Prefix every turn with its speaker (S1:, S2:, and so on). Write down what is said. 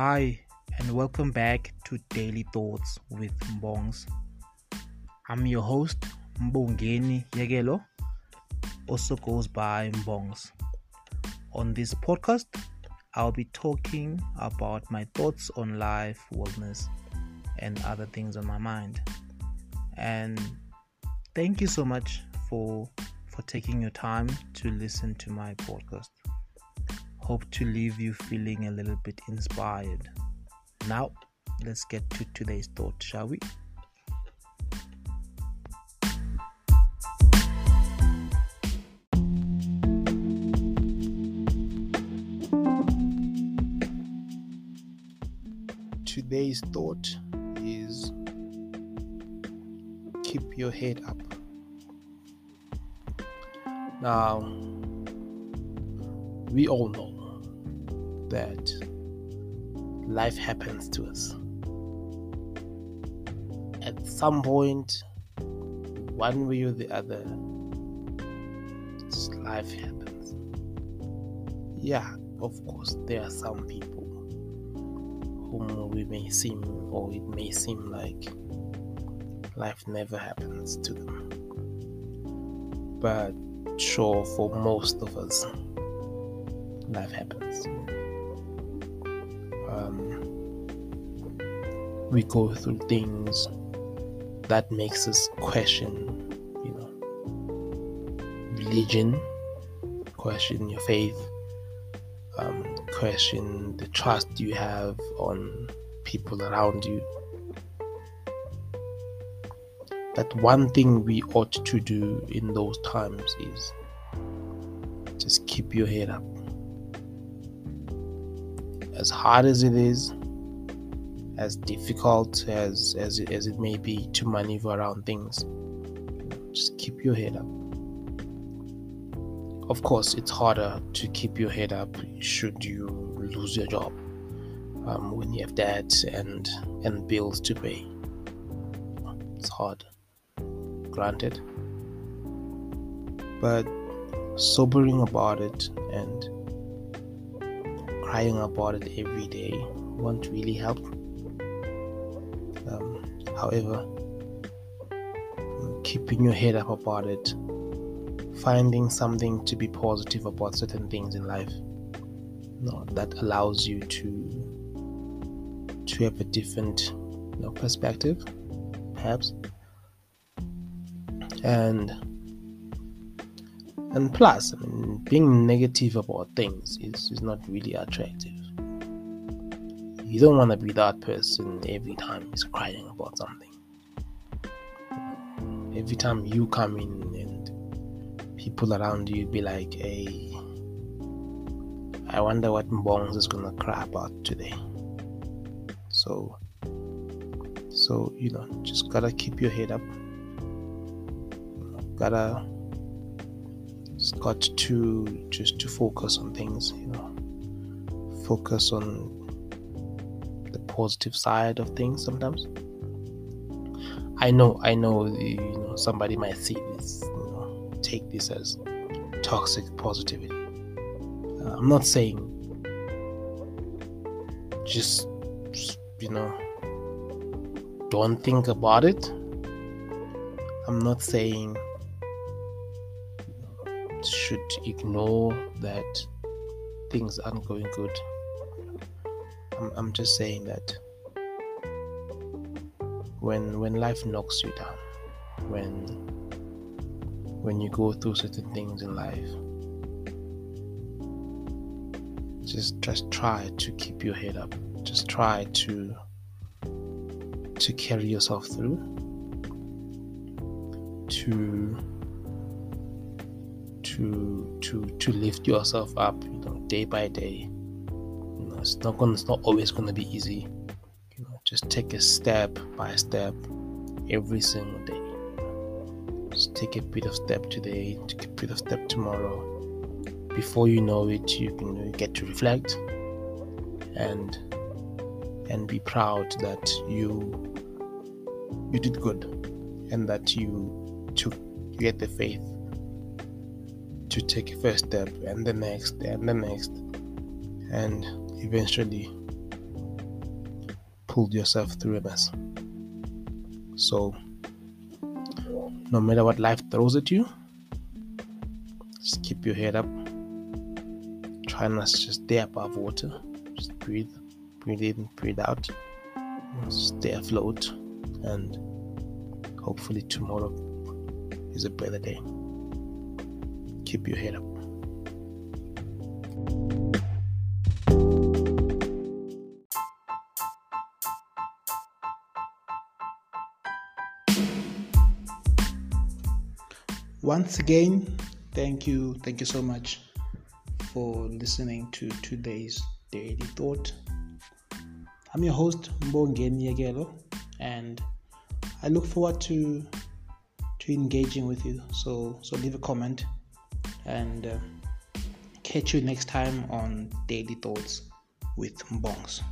S1: Hi, and welcome back to Daily Thoughts with Mbongs. I'm your host, Mbongeni Yegelo, also goes by Mbongs. On this podcast, I'll be talking about my thoughts on life, wellness, and other things on my mind. And thank you so much for for taking your time to listen to my podcast. Hope to leave you feeling a little bit inspired. Now, let's get to today's thought, shall we? Today's thought is keep your head up. Now, we all know that life happens to us. At some point, one way or the other, life happens. Yeah, of course, there are some people whom we may seem, or it may seem like life never happens to them. But sure, for most of us, life happens. Um, we go through things that makes us question, you know, religion, question your faith, um, question the trust you have on people around you. That one thing we ought to do in those times is just keep your head up as hard as it is, as difficult as as it, as it may be to maneuver around things, just keep your head up. Of course, it's harder to keep your head up should you lose your job um, when you have debts and and bills to pay. It's hard, granted, but sobering about it and crying about it every day won't really help. Um, however, keeping your head up about it, finding something to be positive about certain things in life, you know, that allows you to to have a different you know, perspective, perhaps, and and plus, I mean, being negative about things is, is not really attractive. You don't want to be that person every time he's crying about something. Every time you come in and people around you be like, hey, I wonder what Mbongs is gonna cry about today. So, so you know, just gotta keep your head up. Gotta got to just to focus on things you know. Focus on the positive side of things sometimes. I know i know you know somebody might see this you know take this as toxic positivity. Uh, i'm not saying just you know don't think about it. I'm not saying should ignore that things aren't going good. I'm, I'm just saying that when when life knocks you down, when when you go through certain things in life, just just try to keep your head up. Just try to to carry yourself through. To to to to lift yourself up you know day by day. You know it's not gonna, it's not always to be easy. You know just take a step by step every single day. Just take a bit of step today take a bit of step tomorrow. Before you know it you can get to reflect and and be proud that you you did good and that you took you get the faith to take a first step and the next and the next and eventually pulled yourself through a mess. So, no matter what life throws at you, just keep your head up. Try not to just stay above water. Just breathe, breathe in, breathe out. Stay afloat, and hopefully tomorrow is a better day. Keep your head up. once again thank you thank you so much for listening to today's daily thought. I'm your host mbongeni yagelo and i look forward to to engaging with you. So so leave a comment and uh, catch you next time on daily thoughts with mbongs